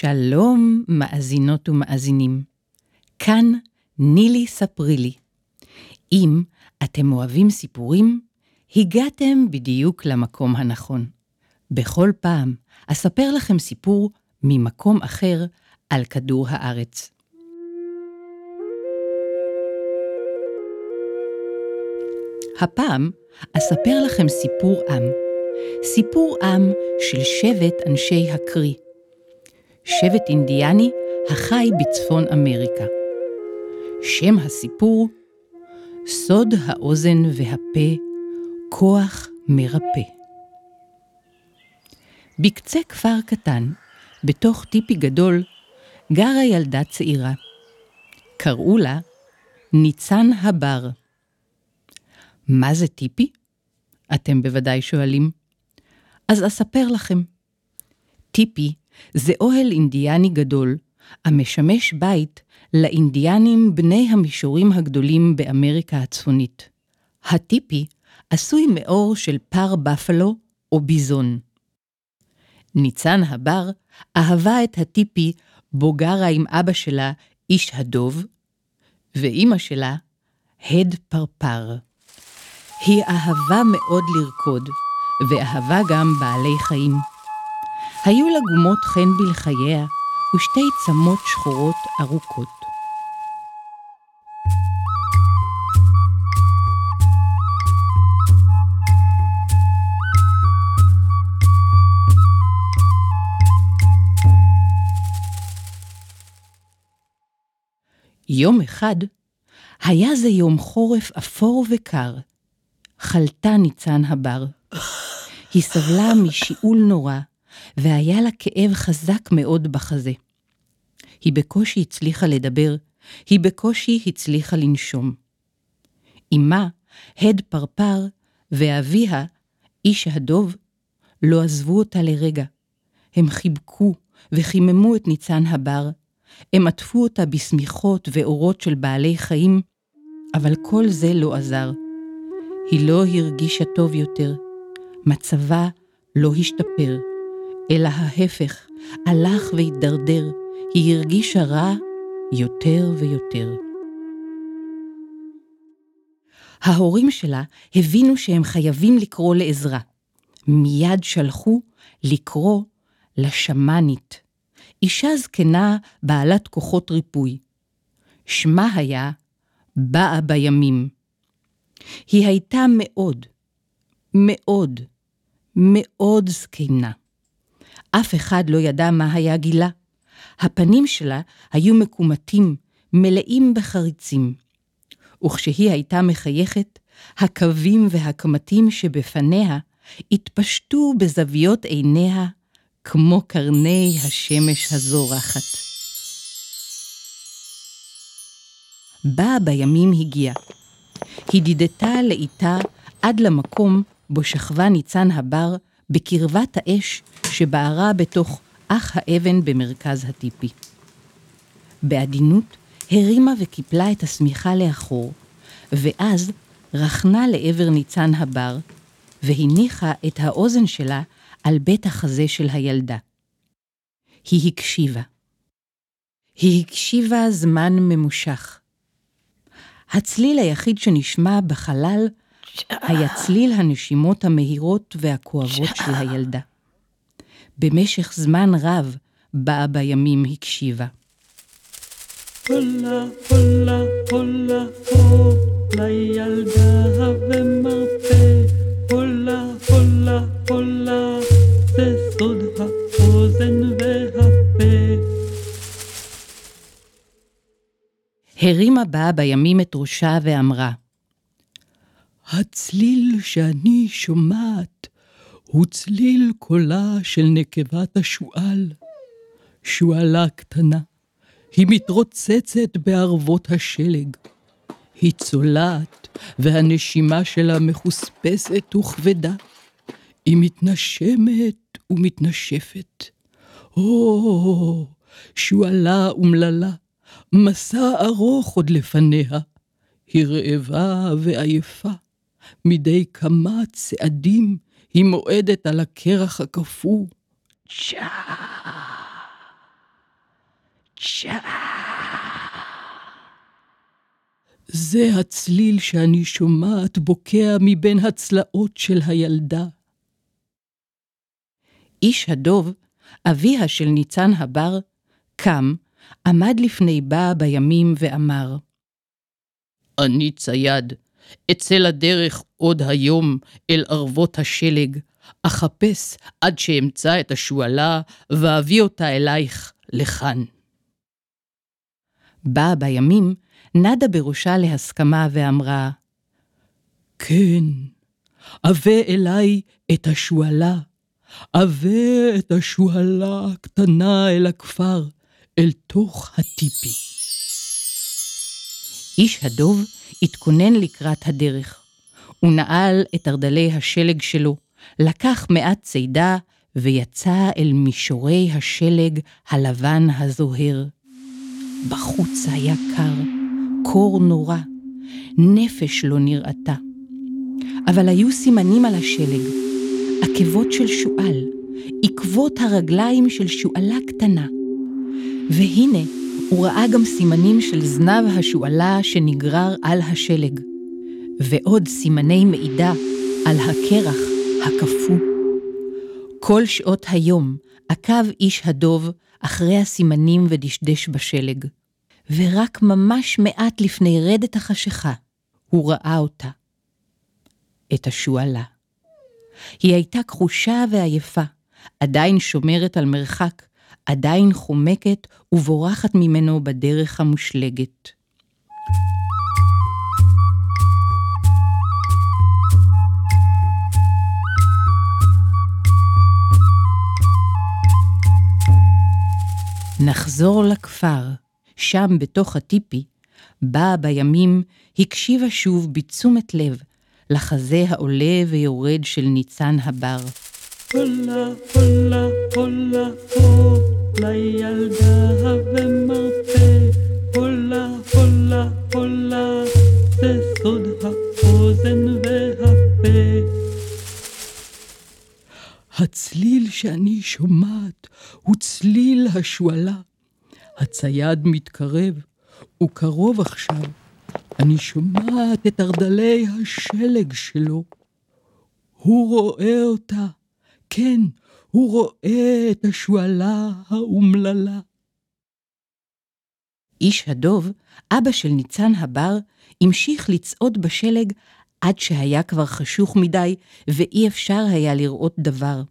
שלום, מאזינות ומאזינים. כאן נילי ספרי לי. אם אתם אוהבים סיפורים, הגעתם בדיוק למקום הנכון. בכל פעם אספר לכם סיפור ממקום אחר על כדור הארץ. הפעם אספר לכם סיפור עם. סיפור עם של שבט אנשי הקרי. שבט אינדיאני החי בצפון אמריקה. שם הסיפור סוד האוזן והפה, כוח מרפא. בקצה כפר קטן, בתוך טיפי גדול, גרה ילדה צעירה. קראו לה ניצן הבר. מה זה טיפי? אתם בוודאי שואלים. אז אספר לכם. טיפי זה אוהל אינדיאני גדול, המשמש בית לאינדיאנים בני המישורים הגדולים באמריקה הצפונית. הטיפי עשוי מאור של פר בפלו או ביזון. ניצן הבר אהבה את הטיפי בו גרה עם אבא שלה, איש הדוב, ואימא שלה, הד פרפר. היא אהבה מאוד לרקוד, ואהבה גם בעלי חיים. היו לה גומות חן בלחייה ושתי צמות שחורות ארוכות. יום אחד, היה זה יום חורף אפור וקר. חלתה ניצן הבר. היא סבלה משיעול נורא, והיה לה כאב חזק מאוד בחזה. היא בקושי הצליחה לדבר, היא בקושי הצליחה לנשום. אמה, הד פרפר, ואביה, איש הדוב, לא עזבו אותה לרגע. הם חיבקו וחיממו את ניצן הבר, הם עטפו אותה בשמיכות ואורות של בעלי חיים, אבל כל זה לא עזר. היא לא הרגישה טוב יותר, מצבה לא השתפר. אלא ההפך, הלך והידרדר, היא הרגישה רע יותר ויותר. ההורים שלה הבינו שהם חייבים לקרוא לעזרה. מיד שלחו לקרוא לשמאנית, אישה זקנה בעלת כוחות ריפוי. שמה היה באה בימים. היא הייתה מאוד, מאוד, מאוד זקנה. אף אחד לא ידע מה היה גילה. הפנים שלה היו מקומטים, מלאים בחריצים. וכשהיא הייתה מחייכת, הקווים והקמטים שבפניה התפשטו בזוויות עיניה כמו קרני השמש הזורחת. באה בימים הגיעה. הידידתה לאיתה עד למקום בו שכבה ניצן הבר בקרבת האש שבערה בתוך אח האבן במרכז הטיפי. בעדינות הרימה וקיפלה את השמיכה לאחור, ואז רכנה לעבר ניצן הבר, והניחה את האוזן שלה על בית החזה של הילדה. היא הקשיבה. היא הקשיבה זמן ממושך. הצליל היחיד שנשמע בחלל היה צליל הנשימות המהירות והכואבות של הילדה. במשך זמן רב באה בימים הקשיבה. הולה, הולה, הולה, הו, לילדה ומרפא. הולה, הולה, הולה, זה סוד האוזן והפה. הרימה באה בימים את ראשה ואמרה, הצליל שאני שומעת הוא צליל קולה של נקבת השועל. שועלה קטנה, היא מתרוצצת בערבות השלג. היא צולעת, והנשימה שלה מחוספסת וכבדה. היא מתנשמת ומתנשפת. או, שועלה אומללה, מסע ארוך עוד לפניה. היא רעבה ועייפה. מדי כמה צעדים היא מועדת על הקרח הקפוא. צ'ה, צ'ה. זה הצליל שאני שומעת בוקע מבין הצלעות של הילדה. איש הדוב, אביה של ניצן הבר, קם, עמד לפני בה בימים ואמר, אני צייד, אצא לדרך עוד היום אל ערבות השלג, אחפש עד שאמצא את השועלה ואביא אותה אלייך לכאן. באה בימים, נדה בראשה להסכמה ואמרה, כן, הבא אליי את השועלה, הבא את השועלה הקטנה אל הכפר, אל תוך הטיפי. איש הדוב התכונן לקראת הדרך. הוא נעל את ארדלי השלג שלו, לקח מעט צידה ויצא אל מישורי השלג הלבן הזוהר. בחוץ היה קר, קור נורא, נפש לא נראתה. אבל היו סימנים על השלג, עקבות של שועל, עקבות הרגליים של שועלה קטנה. והנה, הוא ראה גם סימנים של זנב השועלה שנגרר על השלג, ועוד סימני מעידה על הקרח הקפוא. כל שעות היום עקב איש הדוב אחרי הסימנים ודשדש בשלג, ורק ממש מעט לפני רדת החשיכה הוא ראה אותה. את השועלה. היא הייתה כחושה ועייפה, עדיין שומרת על מרחק, עדיין חומקת ובורחת ממנו בדרך המושלגת. נחזור לכפר, שם בתוך הטיפי, באה בימים, הקשיבה שוב בתשומת לב לחזה העולה ויורד של ניצן הבר. הולה, הולה, הולה, הו, לילדה ומרפא, הולה, הולה, הולה, זה סוד האוזן והפה. הצליל שאני שומעת הוא צליל השועלה. הצייד מתקרב, הוא קרוב עכשיו. אני שומעת את ארדלי השלג שלו. הוא רואה אותה. כן, הוא רואה את השועלה האומללה. איש הדוב, אבא של ניצן הבר, המשיך לצעוד בשלג עד שהיה כבר חשוך מדי ואי אפשר היה לראות דבר.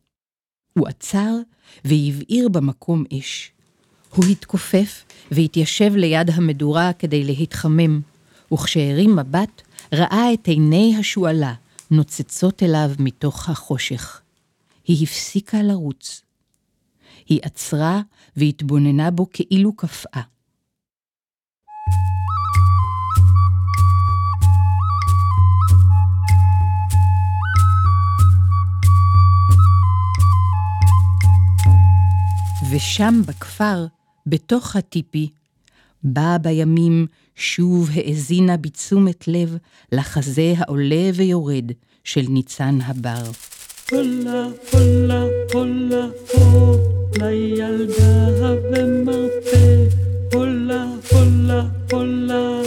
הוא עצר והבעיר במקום אש. הוא התכופף והתיישב ליד המדורה כדי להתחמם, וכשהרים מבט, ראה את עיני השועלה נוצצות אליו מתוך החושך. היא הפסיקה לרוץ. היא עצרה והתבוננה בו כאילו קפאה. ושם בכפר, בתוך הטיפי, באה בימים שוב האזינה בתשומת לב לחזה העולה ויורד של ניצן הבר. הולה, הולה, הולה, הו, לילדה ומרפא, הולה, הולה, הולה,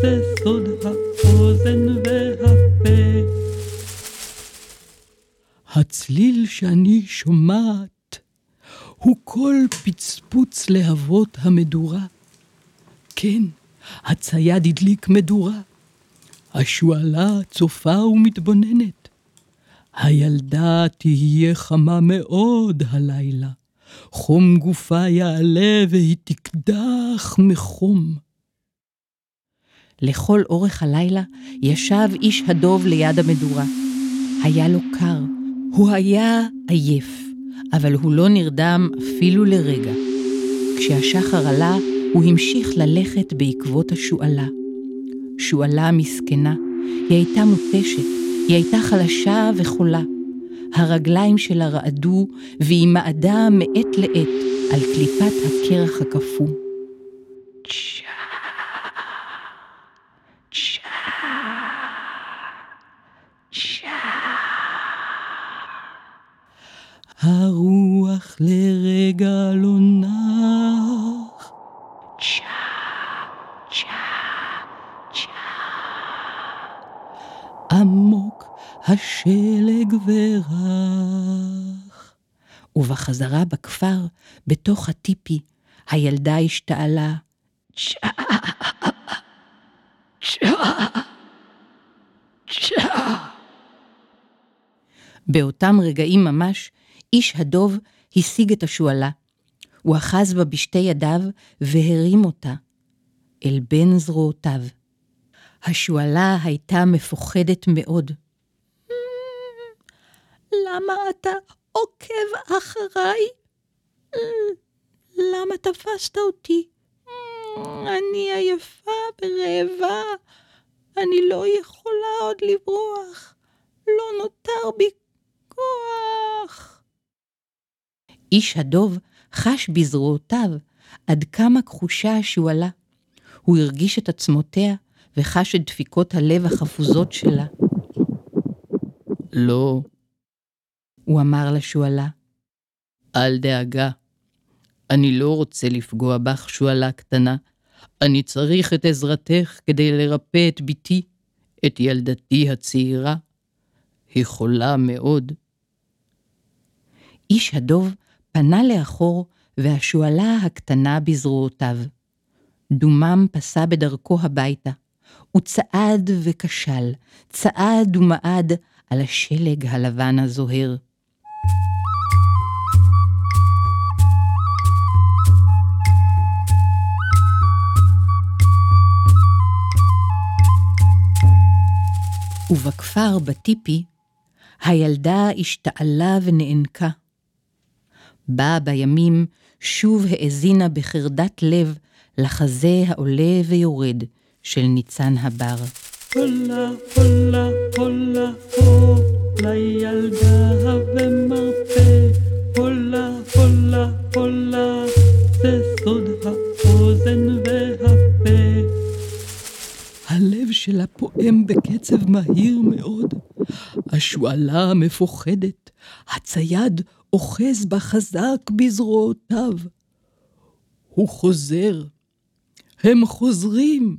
זה סוד האוזן והפה. הצליל שאני שומעת הוא כל פצפוץ להבות המדורה. כן, הצייד הדליק מדורה. השועלה צופה ומתבוננת. הילדה תהיה חמה מאוד הלילה. חום גופה יעלה והיא תקדח מחום. לכל אורך הלילה ישב איש הדוב ליד המדורה. היה לו קר, הוא היה עייף, אבל הוא לא נרדם אפילו לרגע. כשהשחר עלה, הוא המשיך ללכת בעקבות השועלה. שועלה מסכנה, היא הייתה מותשת, היא הייתה חלשה וחולה. הרגליים שלה רעדו, והיא מעדה מעת לעת על קליפת הקרח הקפוא. הרוח לרגע לא נח. צ'ה, צ'ה, צ'ה. עמוק השלג ורח. ובחזרה בכפר, בתוך הטיפי, הילדה השתעלה. צ'ה, צ'ה, צ'ה. באותם רגעים ממש, איש הדוב השיג את השועלה. הוא אחז בה בשתי ידיו והרים אותה אל בין זרועותיו. השועלה הייתה מפוחדת מאוד. למה אתה עוקב אחריי? למה תפסת אותי? אני עייפה ורעבה, אני לא יכולה עוד לברוח, לא נותר בי כוח. איש הדוב חש בזרועותיו עד כמה כחושה השועלה. הוא הרגיש את עצמותיה וחש את דפיקות הלב החפוזות שלה. לא, הוא אמר לשועלה. אל דאגה, אני לא רוצה לפגוע בך, שועלה קטנה. אני צריך את עזרתך כדי לרפא את בתי, את ילדתי הצעירה. היא חולה מאוד. איש הדוב פנה לאחור, והשועלה הקטנה בזרועותיו. דומם פסע בדרכו הביתה, הוא צעד וכשל, צעד ומעד על השלג הלבן הזוהר. ובכפר, בטיפי, הילדה השתעלה ונאנקה. באה בימים, שוב האזינה בחרדת לב לחזה העולה ויורד של ניצן הבר. הולה, הולה, הולה, הו, לילדה ומרפא, הולה, הולה, הולה, זה סוד האוזן והפה. שלה פועם בקצב מהיר מאוד. השועלה מפוחדת, הצייד אוחז בה חזק בזרועותיו. הוא חוזר, הם חוזרים,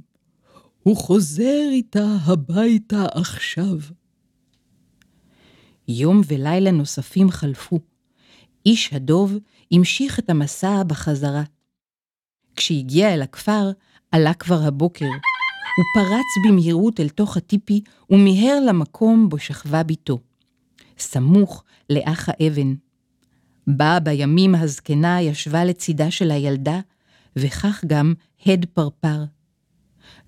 הוא חוזר איתה הביתה עכשיו. יום ולילה נוספים חלפו. איש הדוב המשיך את המסע בחזרה. כשהגיע אל הכפר, עלה כבר הבוקר. הוא פרץ במהירות אל תוך הטיפי ומיהר למקום בו שכבה בתו. סמוך לאח האבן. באה בימים הזקנה ישבה לצידה של הילדה, וכך גם הד פרפר.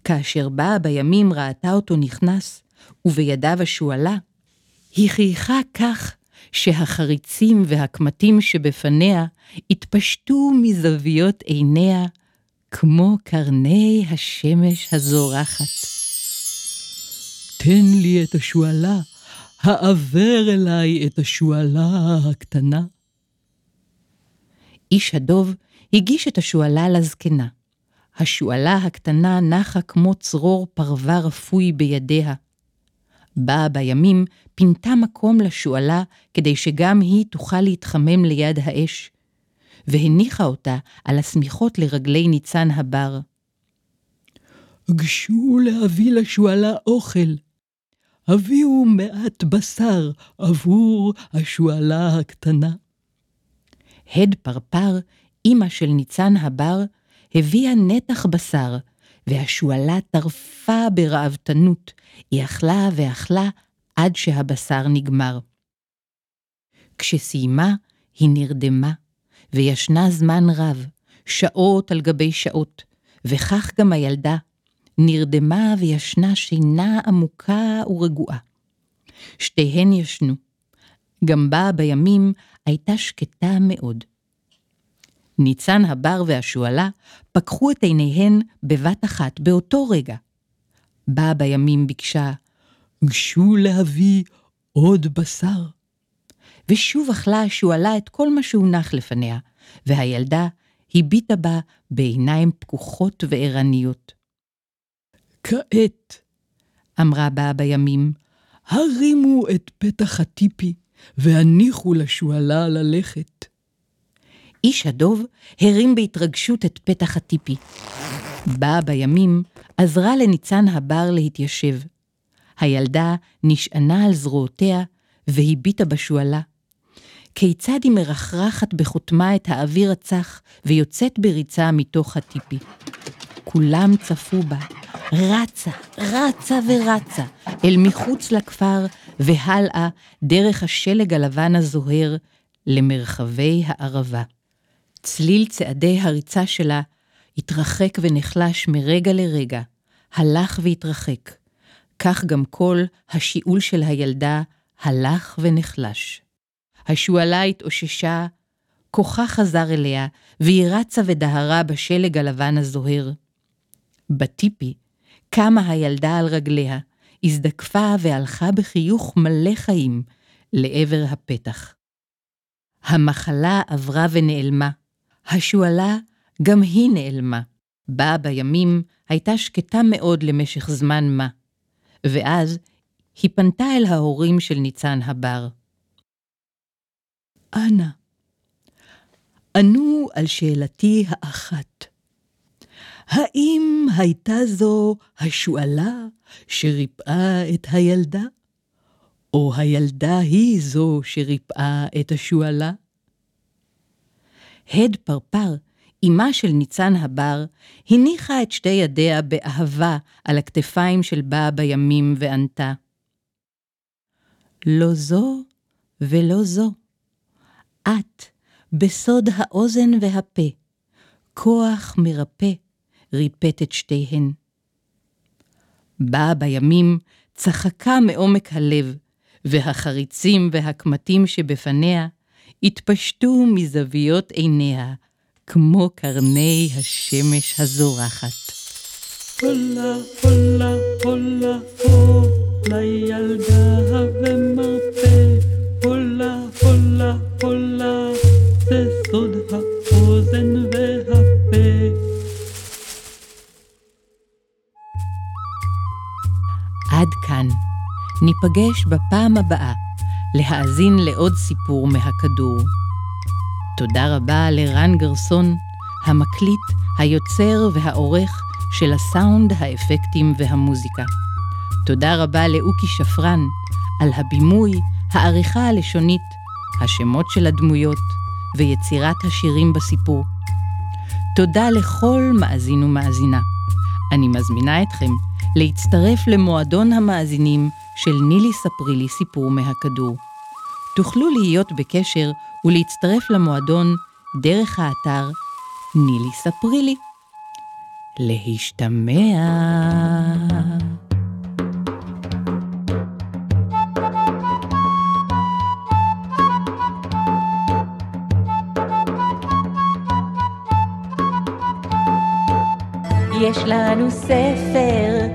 כאשר באה בימים ראתה אותו נכנס, ובידיו השועלה, היא חייכה כך שהחריצים והקמטים שבפניה התפשטו מזוויות עיניה כמו קרני השמש הזורחת. תן לי את השועלה, העבר אליי את השועלה הקטנה. איש הדוב הגיש את השועלה לזקנה. השועלה הקטנה נחה כמו צרור פרווה רפוי בידיה. באה בימים, פינתה מקום לשועלה כדי שגם היא תוכל להתחמם ליד האש, והניחה אותה על השמיכות לרגלי ניצן הבר. גשו להביא לשועלה אוכל. הביאו מעט בשר עבור השועלה הקטנה. הד פרפר, אמא של ניצן הבר, הביאה נתח בשר, והשועלה טרפה ברעבתנות, היא אכלה ואכלה עד שהבשר נגמר. כשסיימה, היא נרדמה, וישנה זמן רב, שעות על גבי שעות, וכך גם הילדה, נרדמה וישנה שינה עמוקה ורגועה. שתיהן ישנו. גם בה בימים הייתה שקטה מאוד. ניצן הבר והשועלה פקחו את עיניהן בבת אחת באותו רגע. באה בימים ביקשה, גשו להביא עוד בשר. ושוב אכלה השועלה את כל מה שהונח לפניה, והילדה הביטה בה בעיניים פקוחות וערניות. כעת, אמרה בה בימים, הרימו את פתח הטיפי והניחו לשועלה ללכת. איש הדוב הרים בהתרגשות את פתח הטיפי. באה בימים, עזרה לניצן הבר להתיישב. הילדה נשענה על זרועותיה והביטה בשועלה. כיצד היא מרחרחת בחותמה את האוויר הצח ויוצאת בריצה מתוך הטיפי. כולם צפו בה, רצה, רצה ורצה, אל מחוץ לכפר והלאה דרך השלג הלבן הזוהר למרחבי הערבה. צליל צעדי הריצה שלה התרחק ונחלש מרגע לרגע, הלך והתרחק. כך גם כל השיעול של הילדה הלך ונחלש. השועלה התאוששה, כוחה חזר אליה, והיא רצה ודהרה בשלג הלבן הזוהר. בטיפי קמה הילדה על רגליה, הזדקפה והלכה בחיוך מלא חיים לעבר הפתח. המחלה עברה ונעלמה, השועלה גם היא נעלמה. באה בימים הייתה שקטה מאוד למשך זמן מה, ואז היא פנתה אל ההורים של ניצן הבר. אנא, ענו על שאלתי האחת. האם הייתה זו השועלה שריפאה את הילדה? או הילדה היא זו שריפאה את השועלה? הד פרפר, אמה של ניצן הבר, הניחה את שתי ידיה באהבה על הכתפיים של באה בימים וענתה. לא זו ולא זו. את, בסוד האוזן והפה, כוח מרפא, ריפט את שתיהן. באה בימים, צחקה מעומק הלב, והחריצים והקמטים שבפניה התפשטו מזוויות עיניה, כמו קרני השמש הזורחת. הולה, הולה, הולה, פה, לילדה ומרפא, עד כאן. ניפגש בפעם הבאה להאזין לעוד סיפור מהכדור. תודה רבה לרן גרסון, המקליט, היוצר והעורך של הסאונד, האפקטים והמוזיקה. תודה רבה לאוקי שפרן על הבימוי, העריכה הלשונית, השמות של הדמויות ויצירת השירים בסיפור. תודה לכל מאזין ומאזינה. אני מזמינה אתכם להצטרף למועדון המאזינים של נילי ספרי לי סיפור מהכדור. תוכלו להיות בקשר ולהצטרף למועדון דרך האתר נילי ספרי לי. להשתמע. יש לנו ספר,